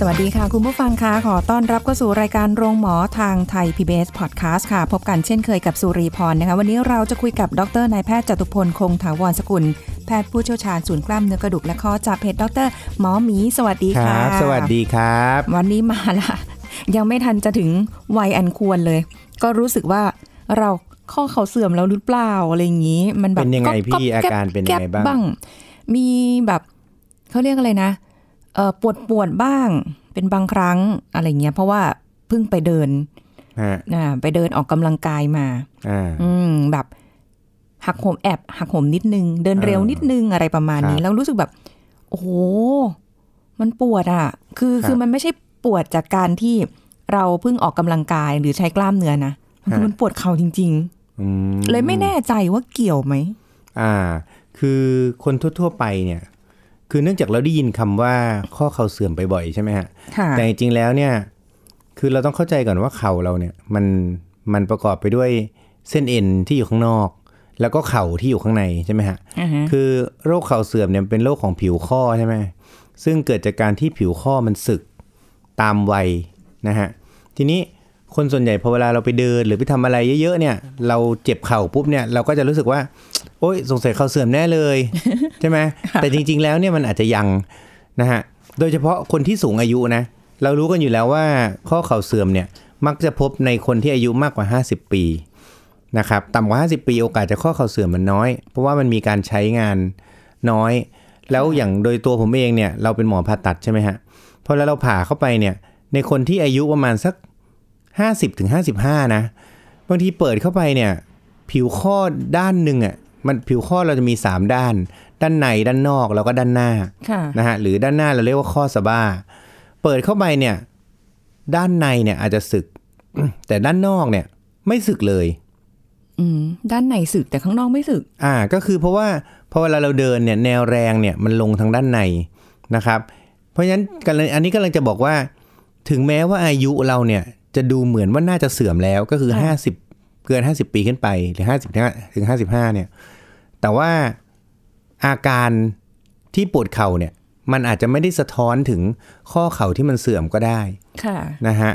สวัสดีค่ะ คุณผู้ฟังคะขอต้อนรับเข้าสู่รายการโรงหมอทางไทย PBS Podcast ค่ะ พบกันเช่นเคยกับสุรีพรนะคะ วันนี้เราจะคุยกับดรนายแพทย์จตุพลคงถาวรสกุล แพทย์ผู้เชี่ยวชาญศูนย์กล้ามเนื้อกระดูกและข้อจากเพจดรหมอหมี สวัสดีคค่ะรับสวัสดีครับ วันนี้มาละยังไม่ทันจะถึงวัยอันควรเลย ก็รู้สึกว่าเราข้อเข่าเสื่อมแล้วหรือเปล่าอะไรอย่างนี้ มันแบบเป็นยังไงก๊พี่ก๊อาการเป็นยังไงบ้างแก๊บมีแบบเขาเรียกอะไรนะเออ ปวดปวดบ้างเป็นบางครั้งอะไรเงี้ย เพราะว่าเพิ่งไปเดินฮะอ่าไปเดินออกกำลังกายมาอ่าอืมแบบหักโหมแอบหักโหมนิดนึง เดินเร็วอ่านินิดนึงอะไรประมาณนี้ครับแล้วรู้สึกแบบ โอ้โห มันปวดอะ คือครับคือมันไม่ใช่ปวดจากการที่เราเพิ่งออกกำลังกายหรือใช้กล้ามเนื้อนะมันคือฮะมันปวดเข่าจริงอืมๆเลยไม่แน่ใจว่าเกี่ยวไหมอ่า คือคนทั่ว ๆ ไปเนี่ย คือเนื่องจากเราได้ยินคำว่าข้อเข่าเสื่อมไปบ่อยใช่ไหมฮะค่ะแต่จริงๆแล้วเนี่ย คือเราต้องเข้าใจก่อนว่าเข่าเราเนี่ย มันมันประกอบไปด้วยเส้นเอ็นที่อยู่ข้างนอก แล้วก็เข่าที่อยู่ข้างในใช่ไหมฮะอ่าฮะคือโรคเข่าเสื่อมเนี่ยเป็นโรคของผิวข้อใช่ไหมซึ่งเกิดจากการที่ผิวข้อมันสึกตามวัยนะฮะทีนี้คนส่วนใหญ่พอเวลาเราไปเดินหรือไปทำอะไรเยอะๆเนี่ย เราเจ็บเข่าปุ๊บเนี่ยเราก็จะรู้สึกว่า โอ๊ยสงสัยเข่าเสื่อมแน่เลย ใช่ไหมแต่จริง ๆ แล้วเนี่ยมันอาจจะยังนะฮะโดยเฉพาะคนที่สูงอายุนะ เรารู้กันอยู่แล้วว่าข้อเข่าเสื่อมเนี่ยมักจะพบในคนที่อายุมากกว่า 50 ปีนะครับต่ำกว่า 50 ปีโอกาสจะข้อเข่าเสื่อมมันน้อย เพราะว่ามันมีการใช้งานน้อย แล้วอย่างโดยตัวผมเองเนี่ยเราเป็นหมอผ่าตัดใช่ไหมฮะพอแล้วเราผ่าเข้าไปเนี่ยในคนที่อายุประมาณสัก 50ถึง55 นะบางทีเปิดเข้าไปเนี่ยผิวข้อด้านหนึ่งอะ มันผิวข้อเราจะมี 3 ด้าน ด้านในด้านนอกแล้วก็ด้านหน้าค่ะนะฮะหรือด้านหน้าเราเรียกว่าข้อสะบ้า เปิดเข้าไปเนี่ย ด้านในเนี่ยอาจจะสึก แต่ด้านนอกเนี่ย ไม่สึกเลยอืมด้านในสึกแต่ข้างนอกไม่สึก อ่า ก็คือเพราะว่าพอเวลาเราเดินเนี่ยแนวแรงเนี่ยมันลงทางด้านในนะครับ เพราะฉะนั้นกำลังอันนี้กำลังจะบอกว่า ถึงแม้ว่าอายุเราเนี่ยจะดูเหมือนว่าน่าจะเสื่อมแล้วก็คือค่ะ50 เกิน 50 ปีขึ้นไปหรือ 50ถึง55เนี่ย แต่ว่าอาการที่ปวดเข่าเนี่ย มันอาจจะไม่ได้สะท้อนถึงข้อเข่าที่มันเสื่อมก็ได้ค่ะนะฮะ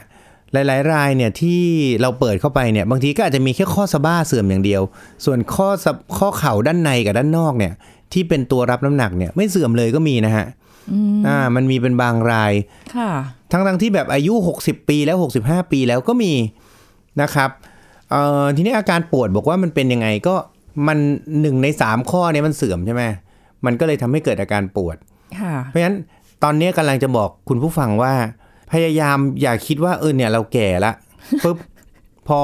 หลาย ๆ รายเนี่ยที่เราเปิดเข้าไปเนี่ย บางทีก็อาจจะมีแค่ข้อสะบ้าเสื่อมอย่างเดียว ส่วนข้อสะข้อเข่าด้านในกับด้านนอกเนี่ย ที่เป็นตัวรับน้ำหนักเนี่ยไม่เสื่อมเลยก็มีนะฮะอ่ามันมีเป็นบางรายค่ะทั้งทั้งๆที่แบบอายุ 60 ปีแล้ว 65 ปีแล้วก็มีนะครับเอ่อทีนี้อาการปวดบอกว่ามันเป็นยังไงก็ มันหนึ่งในสามข้อเนี้มันเสื่อมใช่ไหมมันก็เลยทำให้เกิดอาการปวดค่ะเพราะฉะนั้นตอนนี้กำลังจะบอกคุณผู้ฟังว่า พยายามอย่าคิดว่าเออเนี่ยเราแก่ละปุ๊บพอ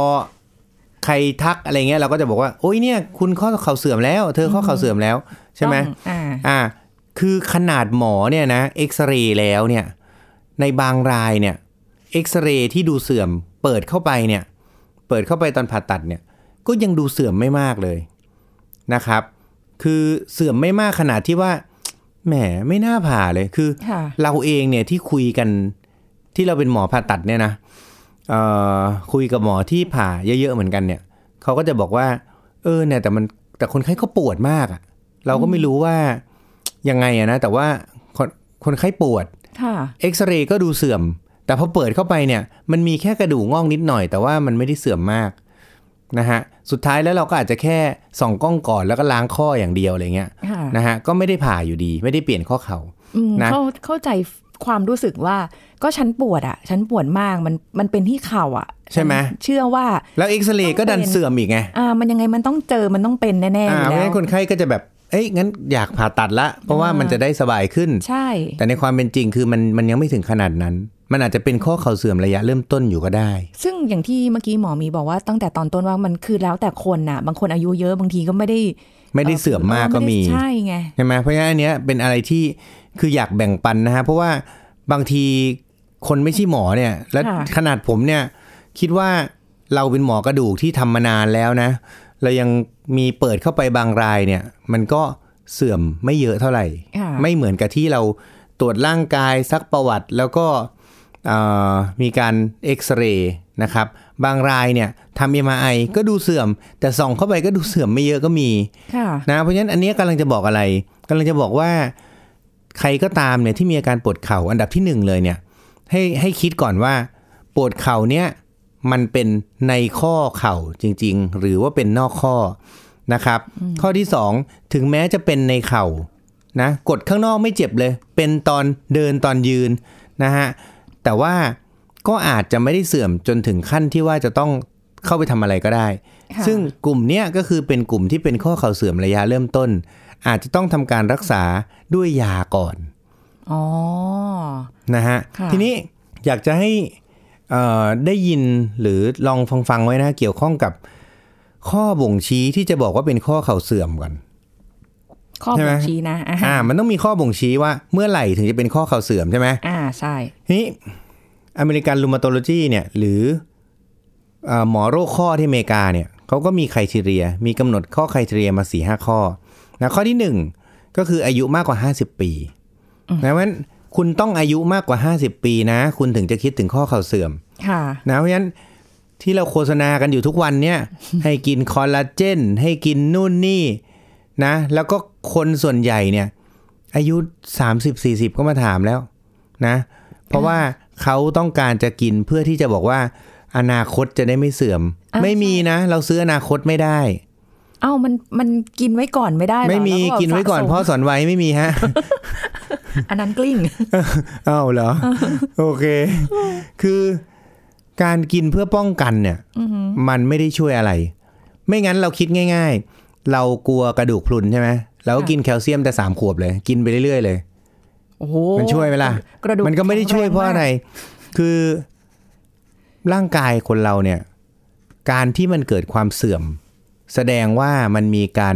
ใครทักอะไรเงี้ยเราก็จะบอกว่าโอ้ยเนี่ย คุณข้อเข่าเสื่อมแล้ว เธอข้อเข่าเสื่อมแล้ว ใช่ไหมต้องอ่าอ่า คือขนาดหมอเนี่ยนะเอ็กซเรย์แล้วเนี่ย ในบางรายเนี่ยเอ็กซเรย์ที่ดูเสื่อม เปิดเข้าไปเนี่ย เปิดเข้าไปตอนผ่าตัดเนี่ย ก็ยังดูเสื่อมไม่มากเลย นะครับ คือเสื่อมไม่มากขนาดที่ว่าแหมไม่น่าผ่าเลยคือค่ะเราเองเนี่ยที่คุยกันที่เราเป็นหมอผ่าตัดเนี่ยนะเอ่อคุยกับหมอที่ผ่าเยอะๆเหมือนกันเนี่ยเขาก็จะบอกว่า เออเนี่ยแต่มันแต่คนไข้เขาปวดมากอะเราก็ไม่รู้ว่ายังไงอะนะแต่ว่าคนคนไข้ปวดค่ะเอ็กซเรย์ก็ดูเสื่อม แต่พอเปิดเข้าไปเนี่ย มันมีแค่กระดูกงอกนิดหน่อย แต่ว่ามันไม่ได้เสื่อมมาก นะฮะสุดท้ายแล้วเราก็อาจจะแค่ส่องกล้องก่อนแล้วก็ล้างข้ออย่างเดียวอะไรเงี้ยค่ะนะฮะก็ไม่ได้ผ่าอยู่ดี ไม่ได้เปลี่ยนข้อเข่าอืมนะเข้าเข้าใจความรู้สึกว่าก็ฉันปวดอะ ฉันปวดมากมันมันเป็นที่เข่าอะ ใช่ไหมฉันเชื่อว่า แล้วเอ็กซเรย์ก็ดันเสื่อมอีกไงอ่ามันยังไงมันต้องเจอมันต้องเป็นแน่ๆออ่ายู่เพราะแล้ฉะวนั้นคนไข้ก็จะแบบเอ้ยงั้นอยากผ่าตัดละ เพราะว่าอ่ามัมันจะได้สบายขึ้น ใช่ แต่ในความเป็นจริงคือมันมันยังไม่ถึงขนาดนั้น มันอาจจะเป็นข้อเข่าเสื่อมระยะเริ่มต้นอยู่ก็ได้ ซึ่งอย่างที่เมื่อกี้หมอมีบอกว่าตั้งแต่ตอนต้นว่ามันคือแล้วแต่คนน่ะ บางคนอายุเยอะบางทีก็ไม่ได้ ไม่ได้เสื่อมมากก็มีใช่ไงใช่ไหมเพราะฉะนั้นอันเนี้ยเป็นอะไรที่คืออยากแบ่งปันนะฮะเพราะว่าบางทีคนไม่ใช่หมอเนี่ย และค่ะขนาดผมเนี่ย คิดว่าเราเป็นหมอกระดูกที่ทำมานานแล้วนะเรายังมีเปิดเข้าไปบางรายเนี่ย มันก็เสื่อมไม่เยอะเท่าไหร่ค่ะไม่เหมือนกับที่เราตรวจร่างกายซักประวัติแล้วก็เอ่อ มีการเอ็กซเรย์นะครับบางรายเนี่ยทำเอ็มไอก็ดูเสื่อม แต่ส่องเข้าไปก็ดูเสื่อมไม่เยอะก็มีค่ะนะเพราะฉะนั้นอันเนี้ยกำลังจะบอกอะไรกำลังจะบอกว่าใครก็ตามเนี่ยที่มีอาการปวดเข่าอันดับที่หนึ่งเลยเนี่ยให้ให้คิดก่อนว่า ปวดเข่าเนี่ยมันเป็นในข้อเข่าจริง ๆ หรือว่าเป็นนอกข้อนะครับ ข้อที่สองถึงแม้จะเป็นในเข่านะกดข้างนอกไม่เจ็บเลย เป็นตอนเดินตอนยืนนะฮะ แต่ว่าก็อาจจะไม่ได้เสื่อมจนถึงขั้นที่ว่าจะต้องเข้าไปทำอะไรก็ได้ค่ะซึ่งกลุ่มเนี้ยก็คือเป็นกลุ่มที่เป็นข้อเข่าเสื่อมระยะเริ่มต้น อาจจะต้องทำการรักษาด้วยยาก่อนอ๋อนะฮะค่ะทีนี้อยากจะให้เอ่อได้ยินหรือลองฟังฟังๆไว้นะ เกี่ยวข้องกับข้อบ่งชี้ที่จะบอกว่าเป็นข้อเข่าเสื่อมก่อน ข้อใช่ไหมบ่งชี้นะอ่าอ่า มันต้องมีข้อบ่งชี้ว่าเมื่อไหร่ถึงจะเป็นข้อเข่าเสื่อมใช่ไหมอ่าใช่ทีนี้อเมริกันรูมาโตโลจีเนี่ย หรือเอ่อหมอโรคข้อที่อเมริกาเนี่ยเขาก็มีไครทีเรีย มีกำหนดข้อไครทีเรียมา4ีหข้อนะข้อที่ 1 ก็คืออายุมากกว่า 50 ปีนะเพราะฉะนั้นคุณต้องอายุมากกว่า 50 ปีนะ คุณถึงจะคิดถึงข้อเข่าเสื่อมค่ะนะเพราะฉะนั้นที่เราโฆษณากันอยู่ทุกวันเนี่ย ให้กินคอลลาเจน ให้กินนู่นนี่ นะ แล้วก็คนส่วนใหญ่เนี่ย อายุ 30-40 ก็มาถามแล้วนะ เพราะว่าเขาต้องการจะกินเพื่อที่จะบอกว่า อนาคตจะได้ไม่เสื่อมอ่าไม่มีนะ เราซื้ออนาคตไม่ได้เอ้ามันมันกินไว้ก่อนไม่ได้เหรอไม่มีแล้วแบบกินไว้ก่อนสะสมพ่อสอนไว้ไม่มีฮะอันนั้นกลิ้งอ้าวเหรอ โอเค คือการกินเพื่อป้องกันเนี่ยมันไม่ได้ช่วยอะไร ไม่งั้นเราคิดง่าย ๆ เรากลัวกระดูกพรุนใช่ไหมเราก็กินแคลเซียมแต่สามขวบเลย กินไปเรื่อยๆเลยโอ้โหมันช่วยไหมล่ะกระดูกมันก็ไม่ได้ช่วยแข็งเพราะอะไร คือร่างกายคนเราเนี่ย การที่มันเกิดความเสื่อม แสดงว่ามันมีการ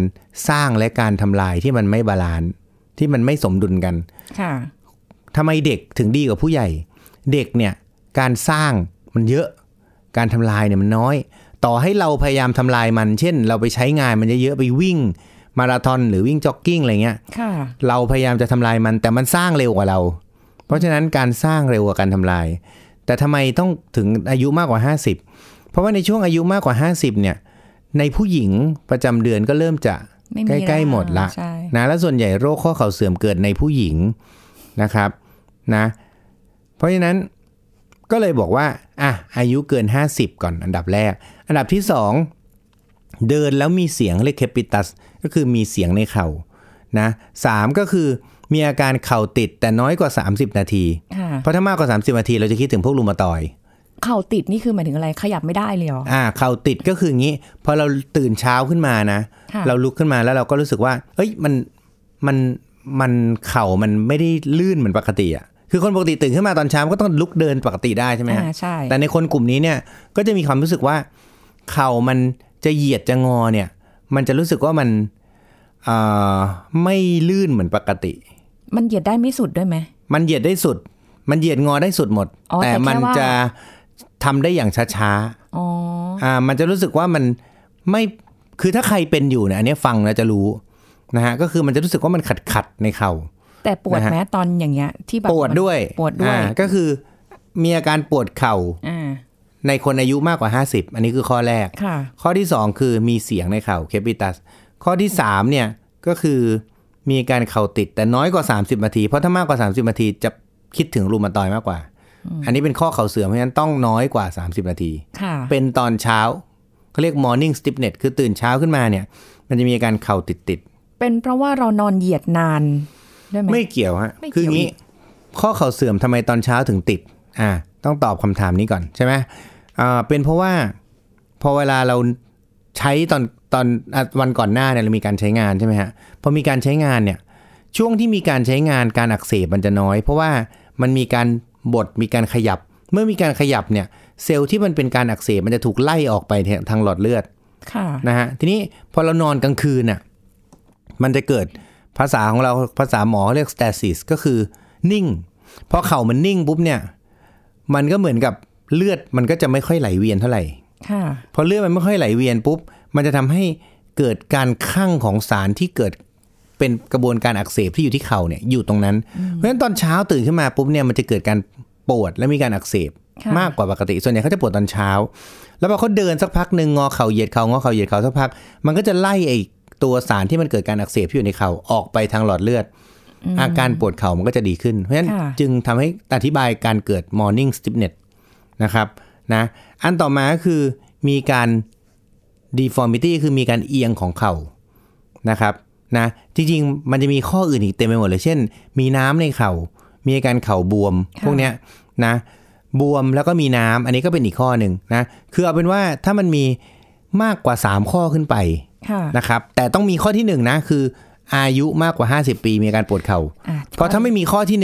สร้างและการทำลายที่มันไม่ balance ที่มันไม่สมดุลกันค่ะทำไมเด็กถึงดีกว่าผู้ใหญ่ เด็กเนี่ยการสร้างมันเยอะ การทำลายเนี่ยมันน้อย ต่อให้เราพยายามทำลายมัน เช่น เราไปใช้งานมันเยอะๆไปวิ่ง มาราธอนหรือวิ่งจ็อกกิ้งอะไรเงี้ยค่ะเราพยายามจะทำลายมัน แต่มันสร้างเร็วกว่าเรา เพราะฉะนั้นการสร้างเร็วกว่าการทำลาย แต่ทำไมต้องถึงอายุมากกว่า 50 เพราะว่าในช่วงอายุมากกว่า 50 เนี่ย ในผู้หญิงประจำเดือนก็เริ่มจะไม่มีใกล้ๆหมดละใช่นะแล้วส่วนใหญ่โรคข้อเข่าเสื่อมเกิดในผู้หญิงนะครับนะ เพราะฉะนั้น ก็เลยบอกว่าอะอายุเกิน 50 ก่อนอันดับแรก อันดับที่ 2 เดินแล้วมีเสียงเรียกเคปิตัสก็คือมีเสียงในเข่านะสามก็คือมีอาการเข่าติดแต่น้อยกว่า 30 นาทีค่ะเพราะถ้ามากกว่า 30 นาที เราจะคิดถึงพวกรูมาตอยด์เข่าติดนี่คือหมายถึงอะไรขยับไม่ได้เลยเหรออ่าเข่าติดก็คืออย่างนี้พอเราตื่นเช้าขึ้นมานะค่ะเราลุกขึ้นมาแล้วเราก็รู้สึกว่า เอ้ยมันมันมันเข่ามันไม่ได้ลื่นเหมือนปกติอะ คือคนปกติตื่นขึ้นมาตอนเช้าก็ต้องลุกเดินปกติได้ใช่ไหมฮะอ่าใช่แต่ในคนกลุ่มนี้เนี่ยก็จะมีความรู้สึกว่าเข่ามันจะเหยียดจะงอเนี่ย มันจะรู้สึกว่ามันอ่าไม่ลื่นเหมือนปกติ มันเหยียดได้ไม่สุดด้วยไหมมันเหยียดได้สุด มันเหยียดงอได้สุดหมดอ๋อแต่แต่มันแค่ว่าจะทำได้อย่างช้าๆอ๋ออ่า มันจะรู้สึกว่ามันไม่คือถ้าใครเป็นอยู่เนี่ยอันเนี้ยฟังแล้วจะรู้นะฮะก็คือมันจะรู้สึกว่ามันขัดขัดๆในเข่า แต่ปวดนะฮะไหมตอนอย่างเงี้ย ที่แบบปวดด้วยปวดด้วยอ่าก็คือ มีอาการปวดเข่าอ่าในคนอายุมากกว่า 50 อันนี้คือข้อแรกค่ะข้อที่ 2 คือมีเสียงในเข่าเคปิตัส ข้อที่ 3 เนี่ยก็คือมีอาการเข่าติดแต่น้อยกว่า 30นาที เพราะถ้ามากกว่า 30นาทีจะคิดถึงรูมาตอยด์มากกว่า อันนี้เป็นข้อเข่าเสื่อมเพราะฉะนั้นต้องน้อยกว่า 30 นาทีค่ะเป็นตอนเช้าเขาเรียก morning stiffness คือตื่นเช้าขึ้นมาเนี่ย มันจะมีอาการเข่าติดติดเป็นเพราะว่าเรานอนเหยียดนาน ด้วยไหมๆไม่เกี่ยวฮะไม่เกี่ยวคืออย่างนี้ ข้อเข่าเสื่อมทำไมตอนเช้าถึงติด อ่า ต้องตอบคำถามนี้ก่อนใช่ไหมอ่าเป็นเพราะว่า พอเวลาเราใช้ตอนตอนอะวันก่อนหน้าเนี่ยเรามีการใช้งานใช่ไหมฮะพอมีการใช้งานเนี่ย ช่วงที่มีการใช้งานการอักเสบมันจะน้อย เพราะว่ามันมีการบดมีการขยับ เมื่อมีการขยับเนี่ย เซลล์ที่มันเป็นการอักเสบมันจะถูกไล่ออกไปทางหลอดเลือดค่ะนะฮะทีนี้พอเรานอนกลางคืนน่ะมันจะเกิด ภาษาของเราภาษาหมอเรียก stasis ก็คือนิ่ง พอเข่ามันนิ่งปุ๊บเนี่ย มันก็เหมือนกับเลือดมันก็จะไม่ค่อยไหลเวียนเท่าไหร่ค่ะพอเลือดมันไม่ค่อยไหลเวียนปุ๊บ มันจะทำให้เกิดการคั่งของสารที่เกิดเป็นกระบวนการอักเสบที่อยู่ที่เข่าเนี่ยอยู่ตรงนั้น เพราะฉะนั้นตอนเช้าตื่นขึ้นมาปุ๊บเนี่ยมันจะเกิดการปวดและมีการอักเสบค่ะมากกว่าปกติ ส่วนใหญ่เขาจะปวดตอนเช้า แล้วพอเขาเดินสักพักหนึ่งงอเข่าเหยียดเข่างอเข่าเหยียดเข่าสักพัก มันก็จะไล่ไอ้ ตัวสารที่มันเกิดการอักเสบที่อยู่ในเข่าออกไปทางหลอดเลือด อาการปวดเข่ามันก็จะดีขึ้น เพราะฉะนั้นค่ะจึงทำให้อธิบายการเกิด morning stiffness นะครับนะอันต่อมาก็คือมีการ deformity คือมีการเอียงของเข่านะครับนะจริงๆ มันจะมีข้ออื่นอีกเต็มไปหมดเลย เช่น มีน้ำในเข่า มีอาการเข่าบวมค่ะพวกเนี้ยนะบวมแล้วก็มีน้ำอันนี้ก็เป็นอีกข้อหนึ่งนะคือเอาเป็นว่าถ้ามันมีมากกว่า 3 ข้อขึ้นไปค่ะ นะครับแต่ต้องมีข้อที่1นะคือ อายุมากกว่า 50 ปีมีอาการปวดเข่าอะเพราะถ้าไม่มีข้อที่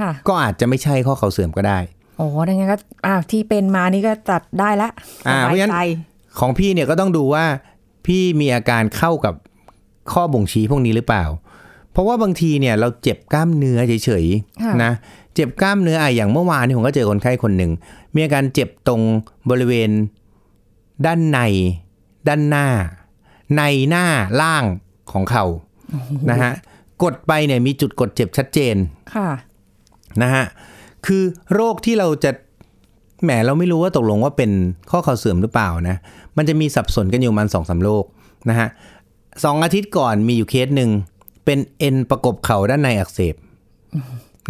ค่ะ1ก็อาจจะไม่ใช่ข้อเข่าเสื่อมก็ได้โอ้ดังนั้นก็อ่าที่เป็นมานี่ก็ตัดได้ละอ่าสเพบาราะยฉะนั้นใจของพี่เนี่ยก็ต้องดูว่าพี่มีอาการเข้ากับข้อบ่งชี้พวกนี้หรือเปล่า เพราะว่าบางทีเนี่ยเราเจ็บกล้ามเนื้อเฉยค่ะๆนะเจ็บกล้ามเนื้ออะอย่างเมื่อวานนี่ผมก็เจอคนไข้คนหนึ่งมีอาการเจ็บตรงบริเวณด้านในด้านหน้า ในหน้าล่างของเขานะฮะกดไปเนี่ยมีจุดกดเจ็บชัดเจนค่ะนะฮะคือโรคที่เราจะแหมเราไม่รู้ว่าตกลงว่าเป็นข้อเข่าเสื่อมหรือเปล่านะ มันจะมีสับสนกันอยู่ประมันสองสามโรคนะฮะสองอาทิตย์ก่อนมีอยู่เคสหนึ่งเป็นเอ็นประกบเข่าด้านในอักเสบ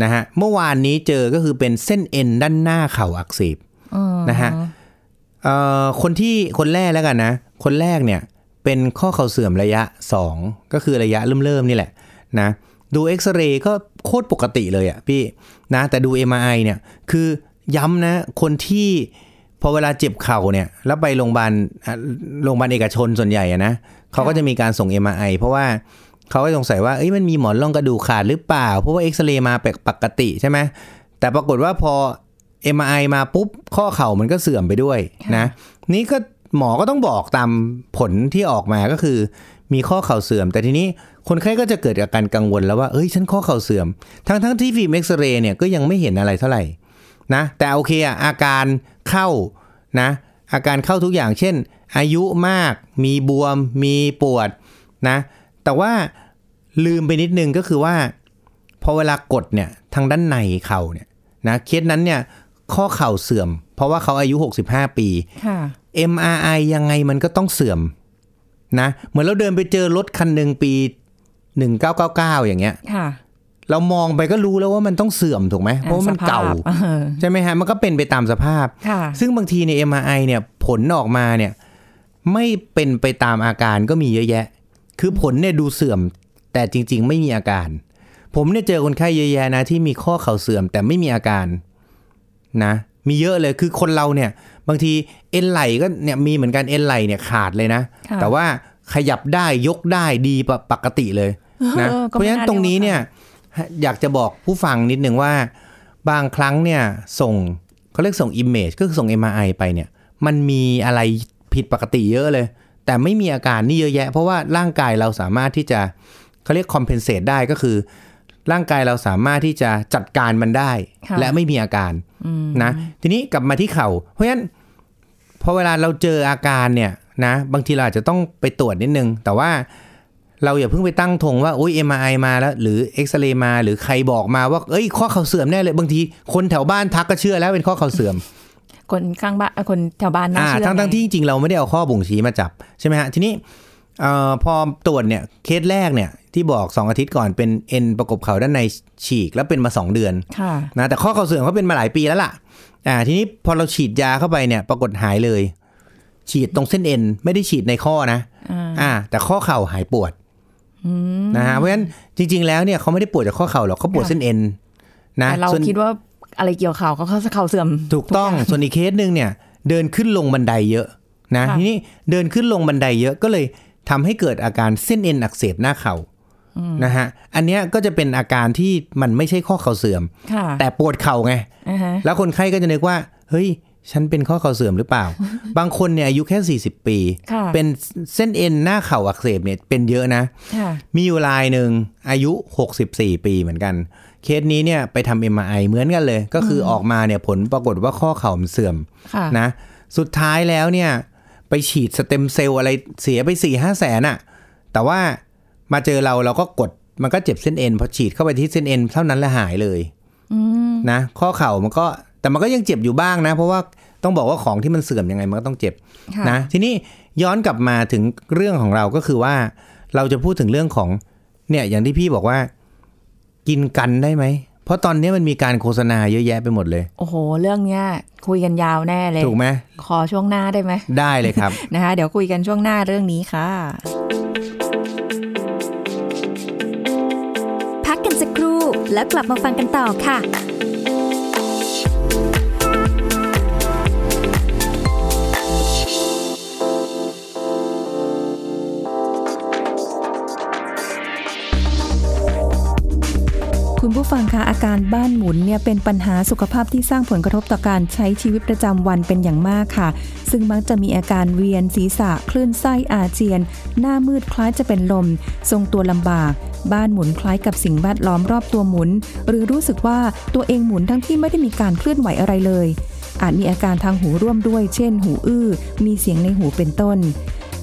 นะฮะเมื่อวานนี้เจอก็คือเป็นเส้นเอ็นด้านหน้าเข่าอักเสบอืมนะฮะเอ่อคนที่คนแรกแล้วกันนะ คนแรกเนี่ย เป็นข้อเข่าเสื่อมระยะ 2 ก็คือระยะเริ่มๆนี่แหละนะดูเอ็กซเรย์ก็โคตรปกติเลยอะ่ะพี่นะแต่ดู MRI เนี่ยคือย้ำนะคนที่พอเวลาเจ็บเข่าเนี่ยแล้วไปโรงพยาบาลโรงพยาบาลเอกชนส่วนใหญ่อะนะเขาก็จะมีการส่ง MRI เพราะว่าเขาก็สงสัยว่าเอ้ยมันมีหมอนรองกระดูกขาดหรือเปล่า เพราะว่าเอ็กซเรย์มาแปลกปกติใช่ไหมแต่ปรากฏว่าพอ MRI มาปุ๊บข้อเข่ามันก็เสื่อมไปด้วยนะนี่ก็ หมอก็ต้องบอกตามผลที่ออกมาก็คือ มีข้อเข่าเสื่อม แต่ทีนี้คนไข้ก็จะเกิดอาการกังวลแล้วว่าเอ้ยฉันข้อเข่าเสื่อม ทั้งทั้งที่ฟิล์มเอ็กซเรย์เนี่ยก็ยังไม่เห็นอะไรเท่าไหร่นะแต่โอเคอะอาการเข้านะอาการเข้าทุกอย่างเช่น อายุมาก มีบวม มีปวดนะแต่ว่าลืมไปนิดนึงก็คือว่าพอเวลากดเนี่ยทางด้านในเข่าเนี่ยนะเคสนั้นเนี่ยข้อเข่าเสื่อม เพราะว่าเขาอายุ 65 ปีค่ะ MRI ยังไงมันก็ต้องเสื่อมนะเหมือนเราเดินไปเจอรถคันหนึ่งปี 1999 อย่างเงี้ยค่ะเรามองไปก็รู้แล้วว่ามันต้องเสื่อมถูกไหมเพราะว่ามันเก่าสภพออใช่ไหมฮะ มันก็เป็นไปตามสภาพค่ะซึ่งบางทีใน MRI เนี่ยผลออกมาเนี่ย ไม่เป็นไปตามอาการก็มีเยอะแยะ คือผลเนี่ยดูเสื่อม แต่จริง ๆ ไม่มีอาการ ผมเนี่ยเจอคนไข้เยอะแยะนะที่มีข้อเข่าเสื่อมแต่ไม่มีอาการนะ มีเยอะเลยคือคนเราเนี่ย บางทีเอ็นไหลก็เนี่ยมีเหมือนกันเอ็นไหลเนี่ยขาดเลยนะค่ะแต่ว่าขยับได้ยกได้ดีปกปกติเลยนะเออก็เพราะฉะนั้นไม่น่าตรงนี้เรียกว่าเนี่ยอยากจะบอกผู้ฟังนิดนึงว่า บางครั้งเนี่ยส่งเขาเรียกส่ง Image ก็คือส่ง MRI ไปเนี่ย มันมีอะไรผิดปกติเยอะเลย แต่ไม่มีอาการนี่เยอะแยะ เพราะว่าร่างกายเราสามารถที่จะเขาเรียก compensate ได้ก็คือ ร่างกายเราสามารถที่จะจัดการมันได้ค่ะและไม่มีอาการอืมนะทีนี้กลับมาที่เข่าเพราะฉะนั้นพอเวลาเราเจออาการเนี่ยนะบางทีเราอาจจะต้องไปตรวจนิดนึง แต่ว่าเราอย่าเพิ่งไปตั้งธงว่าโอ้ย MRI มาแล้ว หรือเอ็กซเรย์มาหรือใครบอกมาว่าเอ้ยข้อเข่าเสื่อมแน่เลยบางทีคนแถวบ้านทักก็เชื่อแล้วเป็นข้อเข่าเสื่อม คนข้างบ้านเอ่อคนแถวบ้านน่าอ่าเชื่อทั้งทั้งไที่จริงๆเราไม่ได้เอาข้อบ่งชี้มาจับใช่ไหมฮะทีนี้เอ่อพอตรวจเนี่ยเคสแรกเนี่ยที่บอก 2 อาทิตย์ก่อนเป็นเอ็นประกบเข่าด้านในฉีกแล้วเป็นมา 2 เดือนค่ะนะแต่ข้อเข่าเสื่อมเขาเป็นมาหลายปีแล้วล่ะอ่าทีนี้พอเราฉีดยาเข้าไปเนี่ยปรากฏหายเลย ฉีดตรงเส้นเอ็นไม่ได้ฉีดในข้อนะอ่าอ่าแต่ข้อเข่าหายปวดอืมนะฮะเพราะฉะนั้นจริง ๆ แล้วเนี่ยเขาไม่ได้ปวดจากข้อเข่าหรอกเขาปวดค่ะเส้นเอ็นนะแต่เราส่วนคิดว่าอะไรเกี่ยวข่าวเขาเขาเข่าเสื่อม ถูกต้องส่วนอีกเคสหนึ่งเนี่ย เดินขึ้นลงบันไดเยอะนะค่ะทีนี้เดินขึ้นลงบันไดเยอะก็เลย ทำให้เกิดอาการเส้นเอ็นอักเสบหน้าเข่านะฮะ อันเนี้ยก็จะเป็นอาการที่มันไม่ใช่ข้อเข่าเสื่อมค่ะแต่ปวดเข่าไงอ่าฮะแล้วคนไข้ก็จะนึกว่า เฮ้ย ฉันเป็นข้อเข่าเสื่อมหรือเปล่า บางคนเนี่ยอายุแค่ 40 ปีค่ะเป็นเส้นเอ็นหน้าเข่าอักเสบเนี่ยเป็นเยอะนะค่ะมีอยู่รายหนึ่งอายุ 64 ปีเหมือนกัน เคสนี้เนี่ยไปทำ MRI เหมือนกันเลย ก็คือออกมาเนี่ยผลปรากฏว่าข้อเข่ามันเสื่อมค่ะนะ สุดท้ายแล้วเนี่ย ไปฉีดสเต็มเซลล์อะไรเสียไป4ี่ห้าแสนอะแต่ว่ามาเจอเราเราก็กดมันก็เจ็บเส้นเอ็นพอฉีดเข้าไปที่เส้นเอ็นเท่านั้นแหละหายเลยนะข้อเข่ามันก็แต่มันก็ยังเจ็บอยู่บ้างนะ เพราะว่าต้องบอกว่าของที่มันเสื่อมยังไงมันก็ต้องเจ็บค่ะนะทีนี้ย้อนกลับมาถึงเรื่องของเราก็คือว่า เราจะพูดถึงเรื่องของเนี่ยอย่างที่พี่บอกว่า กินกันได้ไหม เพราะตอนนี้มันมีการโฆษณาเยอะแยะไปหมดเลย โอ้โห เรื่องเนี้ยคุยกันยาวแน่เลย ถูกไหมขอช่วงหน้าได้ไหม ได้เลยครับ นะคะ เดี๋ยวคุยกันช่วงหน้าเรื่องนี้ค่ะ พักกันสักครู่แล้วกลับมาฟังกันต่อค่ะ คุณผู้ฟังคะอาการบ้านหมุนเนี่ยเป็นปัญหาสุขภาพที่สร้างผลกระทบต่อการใช้ชีวิตประจำวันเป็นอย่างมากค่ะ ซึ่งมักจะมีอาการเวียนศีรษะ คลื่นไส้อาเจียน หน้ามืดคล้ายจะเป็นลม ทรงตัวลำบาก บ้านหมุนคล้ายกับสิ่งแวดล้อมรอบตัวหมุน หรือรู้สึกว่าตัวเองหมุนทั้งที่ไม่ได้มีการเคลื่อนไหวอะไรเลย อาจมีอาการทางหูร่วมด้วย เช่น หูอื้อ มีเสียงในหูเป็นต้น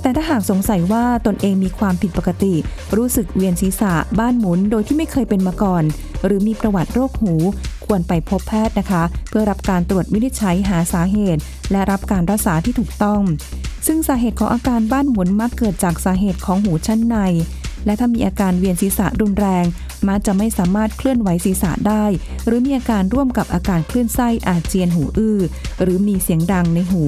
แต่ถ้าหากสงสัยว่าตนเองมีความผิดปกติ รู้สึกเวียนศีรษะบ้านหมุนโดยที่ไม่เคยเป็นมาก่อน หรือมีประวัติโรคหู ควรไปพบแพทย์นะคะ เพื่อรับการตรวจวินิจฉัยหาสาเหตุ และรับการรักษาที่ถูกต้อง ซึ่งสาเหตุของอาการบ้านหมุนมักเกิดจากสาเหตุของหูชั้นใน และถ้ามีอาการเวียนศีรษะรุนแรง มักจะไม่สามารถเคลื่อนไหวศีรษะได้ หรือมีอาการร่วมกับอาการคลื่นไส้อาเจียนหูอื้อ หรือมีเสียงดังในหู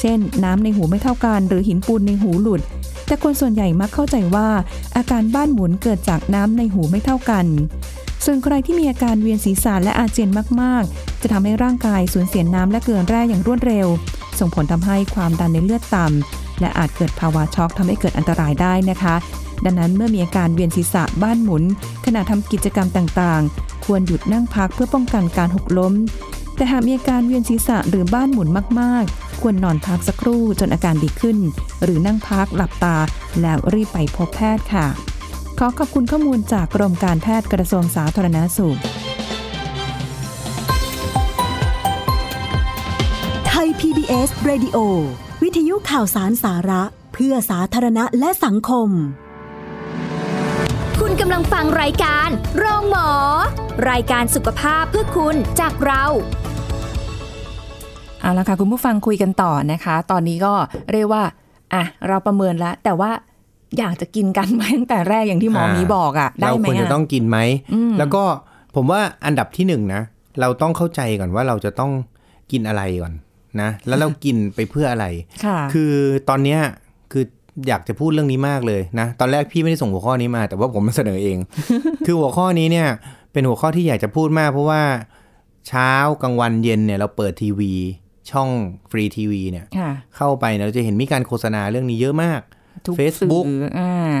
เช่น น้ำในหูไม่เท่ากัน หรือหินปูนในหูหลุด แต่คนส่วนใหญ่มักเข้าใจว่า อาการบ้านหมุนเกิดจากน้ำในหูไม่เท่ากันส่วนใครที่มีอาการเวียนศีรษะและอาเจียนมาก ๆ จะทำให้ร่างกายสูญเสียน้ำและเกลือแร่อย่างรวดเร็ว ส่งผลทำให้ความดันในเลือดต่ำและอาจเกิดภาวะช็อกทำให้เกิดอันตรายได้นะคะ ดังนั้นเมื่อมีอาการเวียนศีรษะบ้านหมุน ขณะทำกิจกรรมต่างๆ ควรหยุดนั่งพักเพื่อป้องกันการหกล้ม แต่หากมีอาการเวียนศีรษะหรือบ้านหมุนมากๆ ควรนอนพักสักครู่จนอาการดีขึ้น หรือนั่งพักหลับตา แล้วรีบไปพบแพทย์ค่ะ ขอขอบคุณข้อมูลจากกรมการแพทย์กระทรวงสาธารณาสุขไทย PBS Radio วิทยุข่าวสารสาระ เพื่อสาธารณะและสังคม กำลังฟังรายการโรงหมอ รายการสุขภาพเพื่อคุณจากเราเอาละค่ะคุณผู้ฟังคุยกันต่อนะคะ ตอนนี้ก็เรียกว่าอะเราประเมินแล้ว แต่ว่าอยากจะกินกันไหมตั้งแต่แรกอย่างที่หมอหมีบอกอะได้เราไหมควรจะอะต้องกินไหมแล้วก็ผมว่าอันดับที่หนึ่งนะเราต้องเข้าใจก่อนว่าเราจะต้องกินอะไรก่อนนะ แล้วเรากินไปเพื่ออะไรค่ะคือตอนเนี้ยคือ อยากจะพูดเรื่องนี้มากเลยนะ ตอนแรกพี่ไม่ได้ส่งหัวข้อนี้มา แต่ว่าผมมาเสนอเอง คือหัวข้อนี้เนี่ย เป็นหัวข้อที่อยากจะพูดมาก เพราะว่าเช้ากลางวันเย็นเนี่ยเราเปิดทีวี ช่องฟรีทีวีเนี่ยค่ะเข้าไปเนี่ยเราจะเห็นมีการโฆษณาเรื่องนี้เยอะมากทุก Facebook สื่ออ่า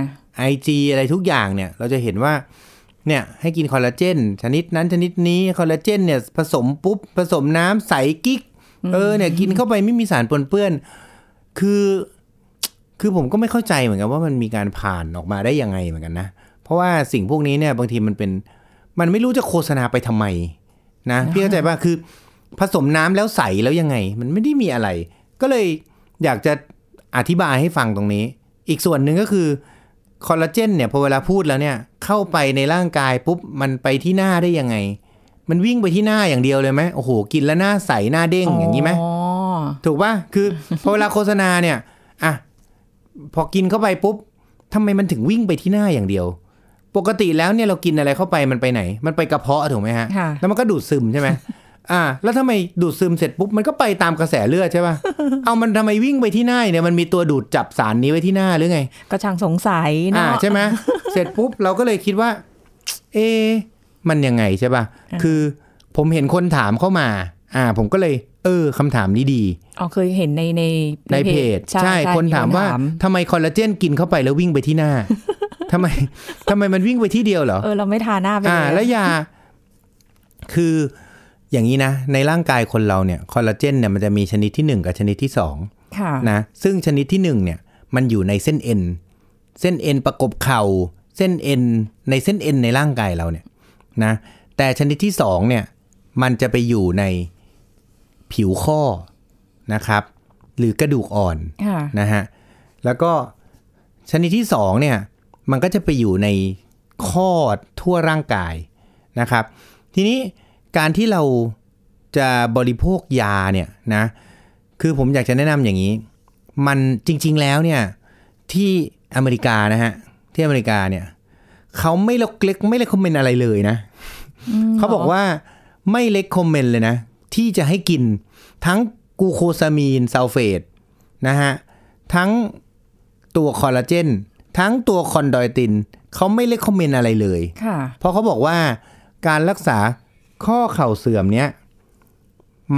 IG อะไรทุกอย่างเนี่ย เราจะเห็นว่าเนี่ยให้กินคอลลาเจนชนิดนั้นชนิดนี้คอลลาเจนเนี่ยผสมปุ๊บผสมน้ำใสกิ๊กเออเนี่ยกินเข้าไปไม่มีสารปนเปื้อน คือ คือผมก็ไม่เข้าใจเหมือนกันว่ามันมีการผ่านออกมาได้ยังไงเหมือนกันนะ เพราะว่าสิ่งพวกนี้เนี่ยบางทีมันเป็น มันไม่รู้จะโฆษณาไปทำไมนะ พี่เข้าใจป่ะคือ ผสมน้ำแล้วใสแล้วยังไง มันไม่ได้มีอะไร ก็เลยอยากจะอธิบายให้ฟังตรงนี้ อีกส่วนหนึ่งก็คือคอลลาเจนเนี่ยพอเวลาพูดแล้วเนี่ยเข้าไปในร่างกายปุ๊บมันไปที่หน้าได้ยังไง มันวิ่งไปที่หน้าอย่างเดียวเลยไหมโอ้โหกินแล้วหน้าใสหน้าเด้งอย่างนี้ไหมอ๋อถูกป่ะคือพอเวลาโฆษณาเนี่ยอะ พอกินเข้าไปปุ๊บทำไมมันถึงวิ่งไปที่หน้าอย่างเดียว ปกติแล้วเนี่ยเรากินอะไรเข้าไปมันไปไหน มันไปกระเพาะถูกไหมฮะค่ะแล้วมันก็ดูดซึมใช่ไหมอ่า แล้วทำไมดูดซึมเสร็จปุ๊บมันก็ไปตามกระแสเลือดใช่ป่ะ เอามันทำไมวิ่งไปที่หน้าเนี่ยมันมีตัวดูดจับสารนี้ไว้ที่หน้าหรือไง ก็ช่างสงสัยอ่าเนาะใช่ไหมเสร็จปุ๊บเราก็เลยคิดว่า เอ๊ะมันยังไงใช่ป่ะ คือผมเห็นคนถามเข้ามา อ่า ผมก็เลย เออคำถามนี้ดีอ๋อเคยเห็นในในในเพจ ใช่คนถามว่าทำไมคอลลาเจนกินเข้าไปแล้ววิ่งไปที่หน้าทำไมทำไมมันวิ่งไปที่เดียวเหรอเออเราไม่ทาหน้าไปอ่าเลยแล้วยา คืออย่างนี้นะ ในร่างกายคนเราเนี่ยคอลลาเจนเนี่ยมันจะมีชนิดที่ 1 กับชนิดที่2ค่ะนะซึ่งชนิดที่1เนี่ยมันอยู่ในเส้นเอ็นเส้นเอ็นประกบเข่า เส้นเอ็นในเส้นเอ็นในร่างกายเราเนี่ยนะแต่ชนิดที่2เนี่ยมันจะไปอยู่ใน ผิวข้อนะครับ หรือกระดูกอ่อนค่ะนะฮะแล้วก็ชนิดที่สองเนี่ยมันก็จะไปอยู่ในข้อทั่วร่างกายนะครับ ทีนี้การที่เราจะบริโภคยาเนี่ยนะคือผมอยากจะแนะนำอย่างนี้ มันจริง ๆแล้วเนี่ยที่อเมริกานะฮะที่อเมริกาเนี่ยเขาไม่ rec ไม่ recommend อะไรเลยนะเขาบอกว่าไม่ recommend เลยนะ ที่จะให้กินทั้งกลูโคซามีนซัลเฟตนะฮะ ทั้งตัวคอลลาเจน ทั้งตัวคอนดรอยติน เขาไม่ recommend อะไรเลยค่ะเพราะเขาบอกว่าการรักษาข้อเข่าเสื่อมเนี้ย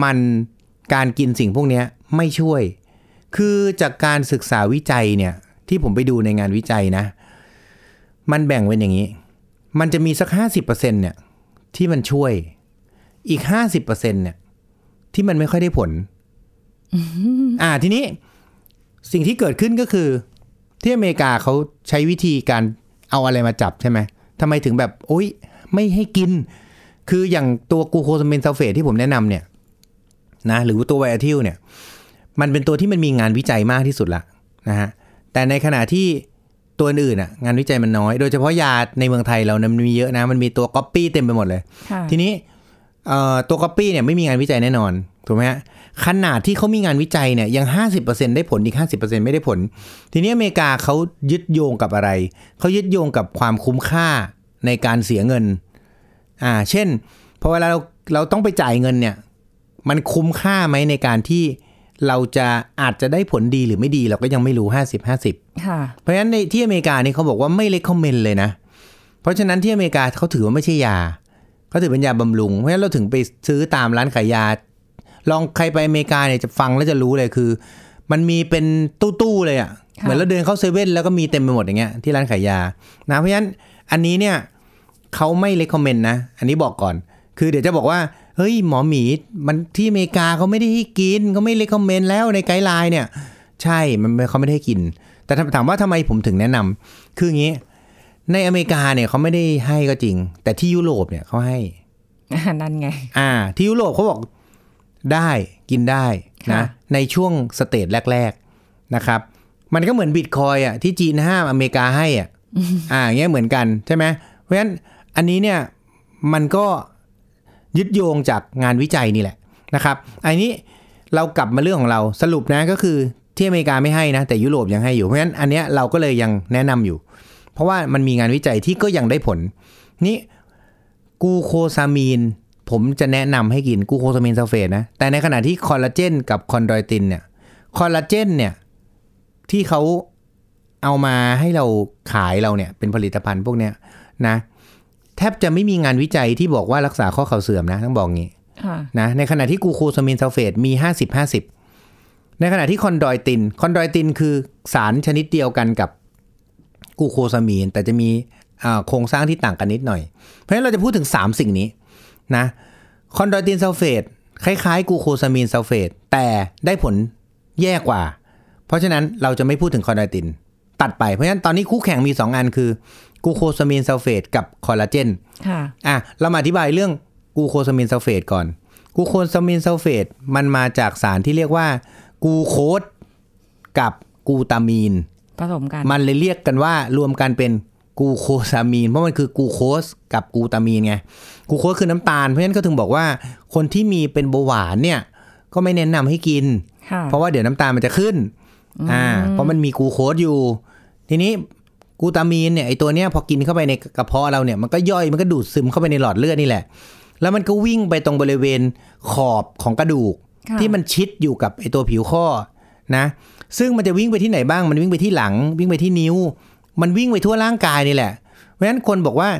มันการกินสิ่งพวกเนี้ยไม่ช่วย คือจากการศึกษาวิจัยเนี่ย ที่ผมไปดูในงานวิจัยนะ มันแบ่งเป็นอย่างนี้ มันจะมีสักห้าสิบเปอร์เซ็นเนี่ยที่มันช่วย อีกห้าสิบเปอร์เซ็นเนี่ย ที่มันไม่ค่อยได้ผล อ่าทีนี้สิ่งที่เกิดขึ้นก็คือ ที่อเมริกาเขาใช้วิธีการเอาอะไรมาจับใช่ไหมทำไมถึงแบบโอ๊ยไม่ให้กิน คืออย่างตัวกลูโคซามินซัลเฟตที่ผมแนะนำเนี่ยนะหรือว่าตัว Viartril เนี่ย มันเป็นตัวที่มันมีงานวิจัยมากที่สุดละนะฮะแต่ในขณะที่ตัวอื่นอะ งานวิจัยมันน้อย โดยเฉพาะยาในเมืองไทยเรานะมันมีเยอะนะ มันมีตัวก๊อปปี้เต็มไปหมดเลยค่ะทีนี้เอ่อ ตัวก๊อปปี้เนี่ยไม่มีงานวิจัยแน่นอนถูกไหมฮะขนาดที่เขามีงานวิจัยเนี่ยยัง 50%ได้ผลอีก 50%ไม่ได้ผล ทีนี้อเมริกาเขายึดโยงกับอะไร เขายึดโยงกับความคุ้มค่าในการเสียเงินอ่าเช่นพอเวลาเราเราต้องไปจ่ายเงินเนี่ยมันคุ้มค่าไหมในการที่เราจะอาจจะได้ผลดีหรือไม่ดีเราก็ยังไม่รู้ 50 50ค่ะเพราะฉะนั้นในที่อเมริกานี่เขาบอกว่าไม่เล c คอมเมนต์เลยนะ เพราะฉะนั้นที่อเมริกาเขาถือว่าไม่ใช่ยา เขาถือเป็นยาบำรุง เพราะฉะนั้นเราถึงไปซื้อตามร้านขายยา ลองใครไปอเมริกาเนี่ยจะฟังแล้วจะรู้เลยคือ มันมีเป็นตู้ๆเลยอะ่ะค่ะเหมือนเราเดินเข้าเซเว่นแล้วก็มีเต็มไปหมดอย่างเงี้ยที่ร้านขายยา นะ เพราะฉะนั้นอันนี้เนี่ยเขาไม่เล c คอมเมนต์นะ อันนี้บอกก่อน คือเดี๋ยวจะบอกว่า เฮ้ยหมอหมีมันที่อเมริกาเขาไม่ได้ให้กินเขาไม่เล c คอมเมนต์แล้วในไกด์ไลน์เนี่ย ใช่ มันไม่เขาไม่ได้ให้กิน แต่ถามว่าทำไมผมถึงแนะนำคืออย่างนี้ ในอเมริกาเนี่ยเขาไม่ได้ให้ก็จริง แต่ที่ยุโรปเนี่ยเขาให้นั่นไง อ่า ที่ยุโรปเขาบอกได้กินได้นะค่ะในช่วงสเตจแรก ๆนะครับ มันก็เหมือนบิตคอยอะที่จีนห้ามอเมริกาให้อะอ่าอย่างเงี้ยเหมือนกันใช่ไหมเพราะฉะนั้นอันนี้เนี่ยมันก็ยึดโยงจากงานวิจัยนี่แหละนะครับ อันนี้เรากลับมาเรื่องของเราสรุปนะก็คือที่อเมริกาไม่ให้นะ แต่ยุโรปยังให้อยู่เพราะฉะนั้นอันเนี้ยเราก็เลยยังแนะนำอยู่เพ ราะว่ามันมีงานวิจัยที่ก็ยังได้ผล นี่กลูโคซามีน ผมจะแนะนำให้กินกลูโคซามีนซัลเฟตนะ แต่ในขณะที่คอลลาเจนกับคอนดรอยตินเนี่ย คอลลาเจนเนี่ยที่เขาเอามาให้เราขายเราเนี่ยเป็นผลิตภัณฑ์พวกเนี้ยนะแทบจะไม่มีงานวิจัยที่บอกว่ารักษาข้อเข่าเสื่อมนะต้องบอกงี้ค่ะนะในขณะที่กลูโคซามินซัลเฟตมี50 50ในขณะที่คอนดรอยติน คอนดรอยตินคือสารชนิดเดียวกันกับ กลูโคซามีน แต่จะมีอ่าโครงสร้างที่ต่างกันนิดหน่อย เพราะฉะนั้นเราจะพูดถึง 3 สิ่งนี้นะคอนดรอยตินซัลเฟตคล้ายๆกลูโคซามีนซัลเฟตแต่ได้ผลแย่กว่า เพราะฉะนั้นเราจะไม่พูดถึงคอนดรอยตินตัดไป เพราะฉะนั้นตอนนี้คู่แข่งมี 2 อันคือกลูโคซามีนซัลเฟตกับคอลลาเจนค่ะอะเรามาอธิบายเรื่องกลูโคซามินซัลเฟตก่อนกลูโคซามินซัลเฟตมันมาจากสารที่เรียกว่ากลูโคสกับกลูตามีน ผสมกัน มันเลยเรียกกันว่ารวมกันเป็นกลูโคซามีน เพราะมันคือกลูโคสกับกลูตามีนไงกลูโคสคือน้ำตาล เพราะฉะนั้นก็ถึงบอกว่าคนที่มีเป็นเบาหวานเนี่ย ก็ไม่แนะนำให้กินค่ะเพราะว่าเดี๋ยวน้ำตาลมันจะขึ้นอ่าเพราะมันมีกลูโคสอยู่ ทีนี้กลูตามีนเนี่ยไอตัวเนี้ยพอกินเข้าไปในกระเพาะเราเนี่ยมันก็ย่อยมันก็ดูดซึมเข้าไปในหลอดเลือดนี่แหละ แล้วมันก็วิ่งไปตรงบริเวณขอบของกระดูกค่ะที่มันชิดอยู่กับไอตัวผิวข้อนะ ซึ่งมันจะวิ่งไปที่ไหนบ้าง มันวิ่งไปที่หลัง วิ่งไปที่นิ้ว มันวิ่งไปทั่วร่างกายนี่แหละ เพราะฉะนั้นคนบอกว่า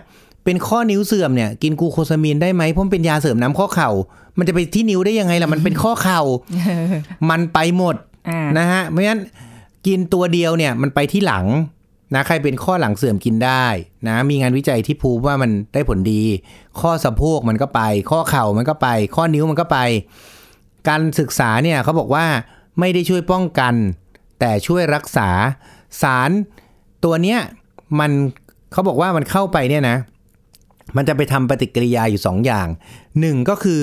เป็นข้อนิ้วเสื่อมเนี่ยกินกลูโคซามีนได้ไหมเพราะมันเป็นยาเสริมน้ำข้อเข่า มันจะไปที่นิ้วได้ยังไงล่ะมันเป็นข้อเข่า มันไปหมดอ่านะฮะเพราะฉะนั้นกินตัวเดียวเนี่ยมันไปที่หลังนะใครเป็นข้อหลังเสื่อมกินได้นะมีงานวิจัยที่พูว่ามันได้ผลดี ข้อสะโพกมันก็ไป ข้อเข่ามันก็ไป ข้อนิ้วมันก็ไป การศึกษาเนี่ยเขาบอกว่า ไม่ได้ช่วยป้องกัน แต่ช่วยรักษาสารตัวเนี้ยมันเขาบอกว่ามันเข้าไปเนี่ยนะ มันจะไปทำปฏิกิริยาอยู่ 2 อย่างหนึ่งก็คือ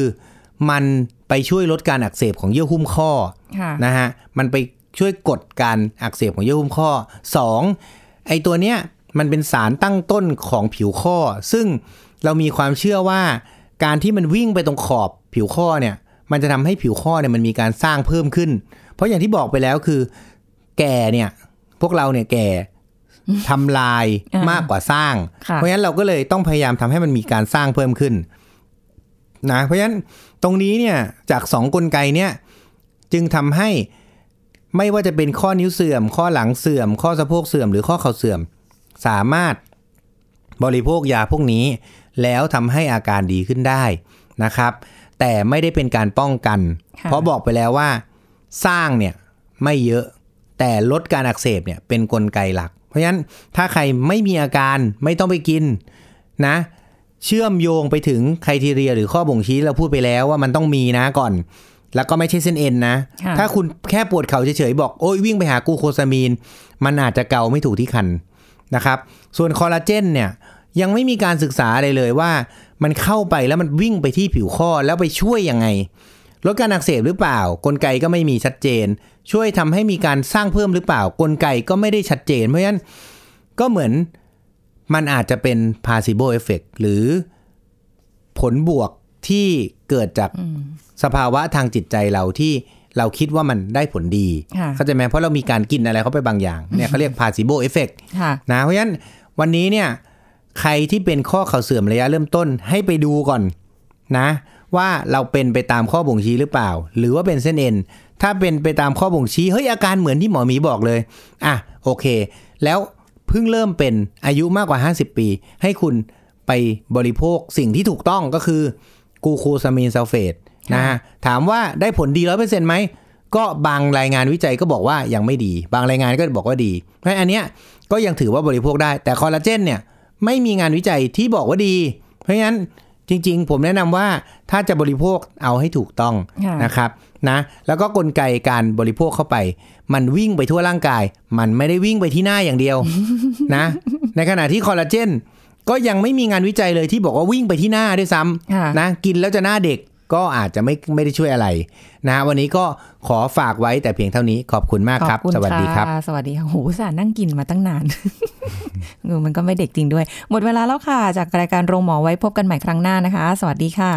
มันไปช่วยลดการอักเสบของเยื่อหุ้มข้อค่ะนะฮะมันไปช่วยกดการอักเสบของเยื่อหุ้มข้อ 2. ไอตัวเนี้ยมันเป็นสารตั้งต้นของผิวข้อ ซึ่งเรามีความเชื่อว่า การที่มันวิ่งไปตรงขอบผิวข้อเนี่ย มันจะทำให้ผิวข้อเนี่ยมันมีการสร้างเพิ่มขึ้น เพราะอย่างที่บอกไปแล้วคือ แก่เนี่ย พวกเราเนี่ยแก่ทำลายอ่ามมากกว่าสร้างค่ะเพราะฉะนั้นเราก็เลยต้องพยายามทำให้มันมีการสร้างเพิ่มขึ้นนะเพราะฉะนั้นตรงนี้เนี่ยจากสองกลไกเนี่ยจึงทำให้ไม่ว่าจะเป็นข้อนิ้วเสื่อม ข้อหลังเสื่อม ข้อสะโพกเสื่อมหรือข้อเข่าเสื่อม สามารถบริโภคยาพวกนี้ แล้วทำให้อาการดีขึ้นได้นะครับ แต่ไม่ได้เป็นการป้องกันค่ะเพราะบอกไปแล้วว่า สร้างเนี่ยไม่เยอะแต่ลดการอักเสบเนี่ยเป็นนกลไกหลัก เพราะฉะนั้นถ้าใครไม่มีอาการไม่ต้องไปกินนะ เชื่อมโยงไปถึงไครทีเรียหรือข้อบ่งชี้เราพูดไปแล้วว่ามันต้องมีนะก่อน แล้วก็ไม่ใช่เส้นเอ็นนะค่ะถ้าคุณแค่ปวดเข่าเฉยๆบอกโอ้ยวิ่งไปหากลูโคซามีน มันอาจจะเกาไม่ถูกที่คันนะครับ ส่วนคอลลาเจนเนี่ยยังไม่มีการศึกษาอะไรเลยว่า มันเข้าไปแล้วมันวิ่งไปที่ผิวข้อแล้วไปช่วยยังไง ลดการอักเสบหรือเปล่า กลไกก็ไม่มีชัดเจน ช่วยทำให้มีการสร้างเพิ่มหรือเปล่า กลไกก็ไม่ได้ชัดเจน เพราะฉะนั้นก็เหมือนมันอาจจะเป็น placebo effect หรือผลบวกที่เกิดจากสภาวะทางจิตใจเราที่เราคิดว่ามันได้ผลดีค่ะเข้าใจไหมเพราะเรามีการกินอะไรเข้าไปบางอย่างเนี่ยเขาเรียก placebo effect ค่ะนะเพราะฉะนั้นวันนี้เนี่ยใครที่เป็นข้อเข่าเสื่อมระยะเริ่มต้นให้ไปดูก่อน นะ ว่าเราเป็นไปตามข้อบ่งชี้หรือเปล่า หรือว่าเป็นเส้นเอ็นถ้าเป็นไปตามข้อบ่งชี้เฮ้ยอาการเหมือนที่หมอหมีบอกเลย อะโอเค แล้วเพิ่งเริ่มเป็นอายุมากกว่า 50 ปี ให้คุณไปบริโภคสิ่งที่ถูกต้องก็คือกูโคซามีนซัลเฟตนะฮะถามว่าได้ผลดีร้อยเปอร์เซ็นต์ไหมก็บางรายงานวิจัยก็บอกว่ายังไม่ดี บางรายงานก็บอกว่าดี เพราะฉะนั้นอันเนี้ยก็ยังถือว่าบริโภคได้แต่คอลลาเจนเนี่ยไม่มีงานวิจัยที่บอกว่าดี เพราะฉะนั้น จริง ๆ ผมแนะนำว่าถ้าจะบริโภคเอาให้ถูกต้องค่ะนะครับนะแล้วก็กลไกการบริโภคเข้าไป มันวิ่งไปทั่วร่างกาย มันไม่ได้วิ่งไปที่หน้าอย่างเดียวนะ ในขณะที่คอลลาเจนก็ยังไม่มีงานวิจัยเลยที่บอกว่าวิ่งไปที่หน้าด้วยซ้ำค่ะนะกินแล้วจะหน้าเด็ก ก็อาจจะไม่ไม่ได้ช่วยอะไรนะวันนี้ก็ขอฝากไว้แต่เพียงเท่านี้ขอบคุณมากครับขอบคุณสวัสดีครับะสวัสดีค่ะโหอุตสาห์นั่งกินมาตั้งนานเออมันก็ไม่เด็กจริงด้วย หมดเวลาแล้วค่ะ จากรายการโรงหมอไว้พบกันใหม่ครั้งหน้านะคะ สวัสดีค่ะ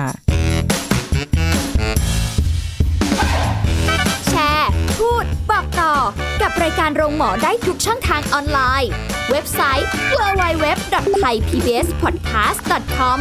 แชร์ พูด บอกต่อ กับรายการโรงหมอได้ทุกช่องทางออนไลน์ เว็บไซต์ www.thaipbspodcast.com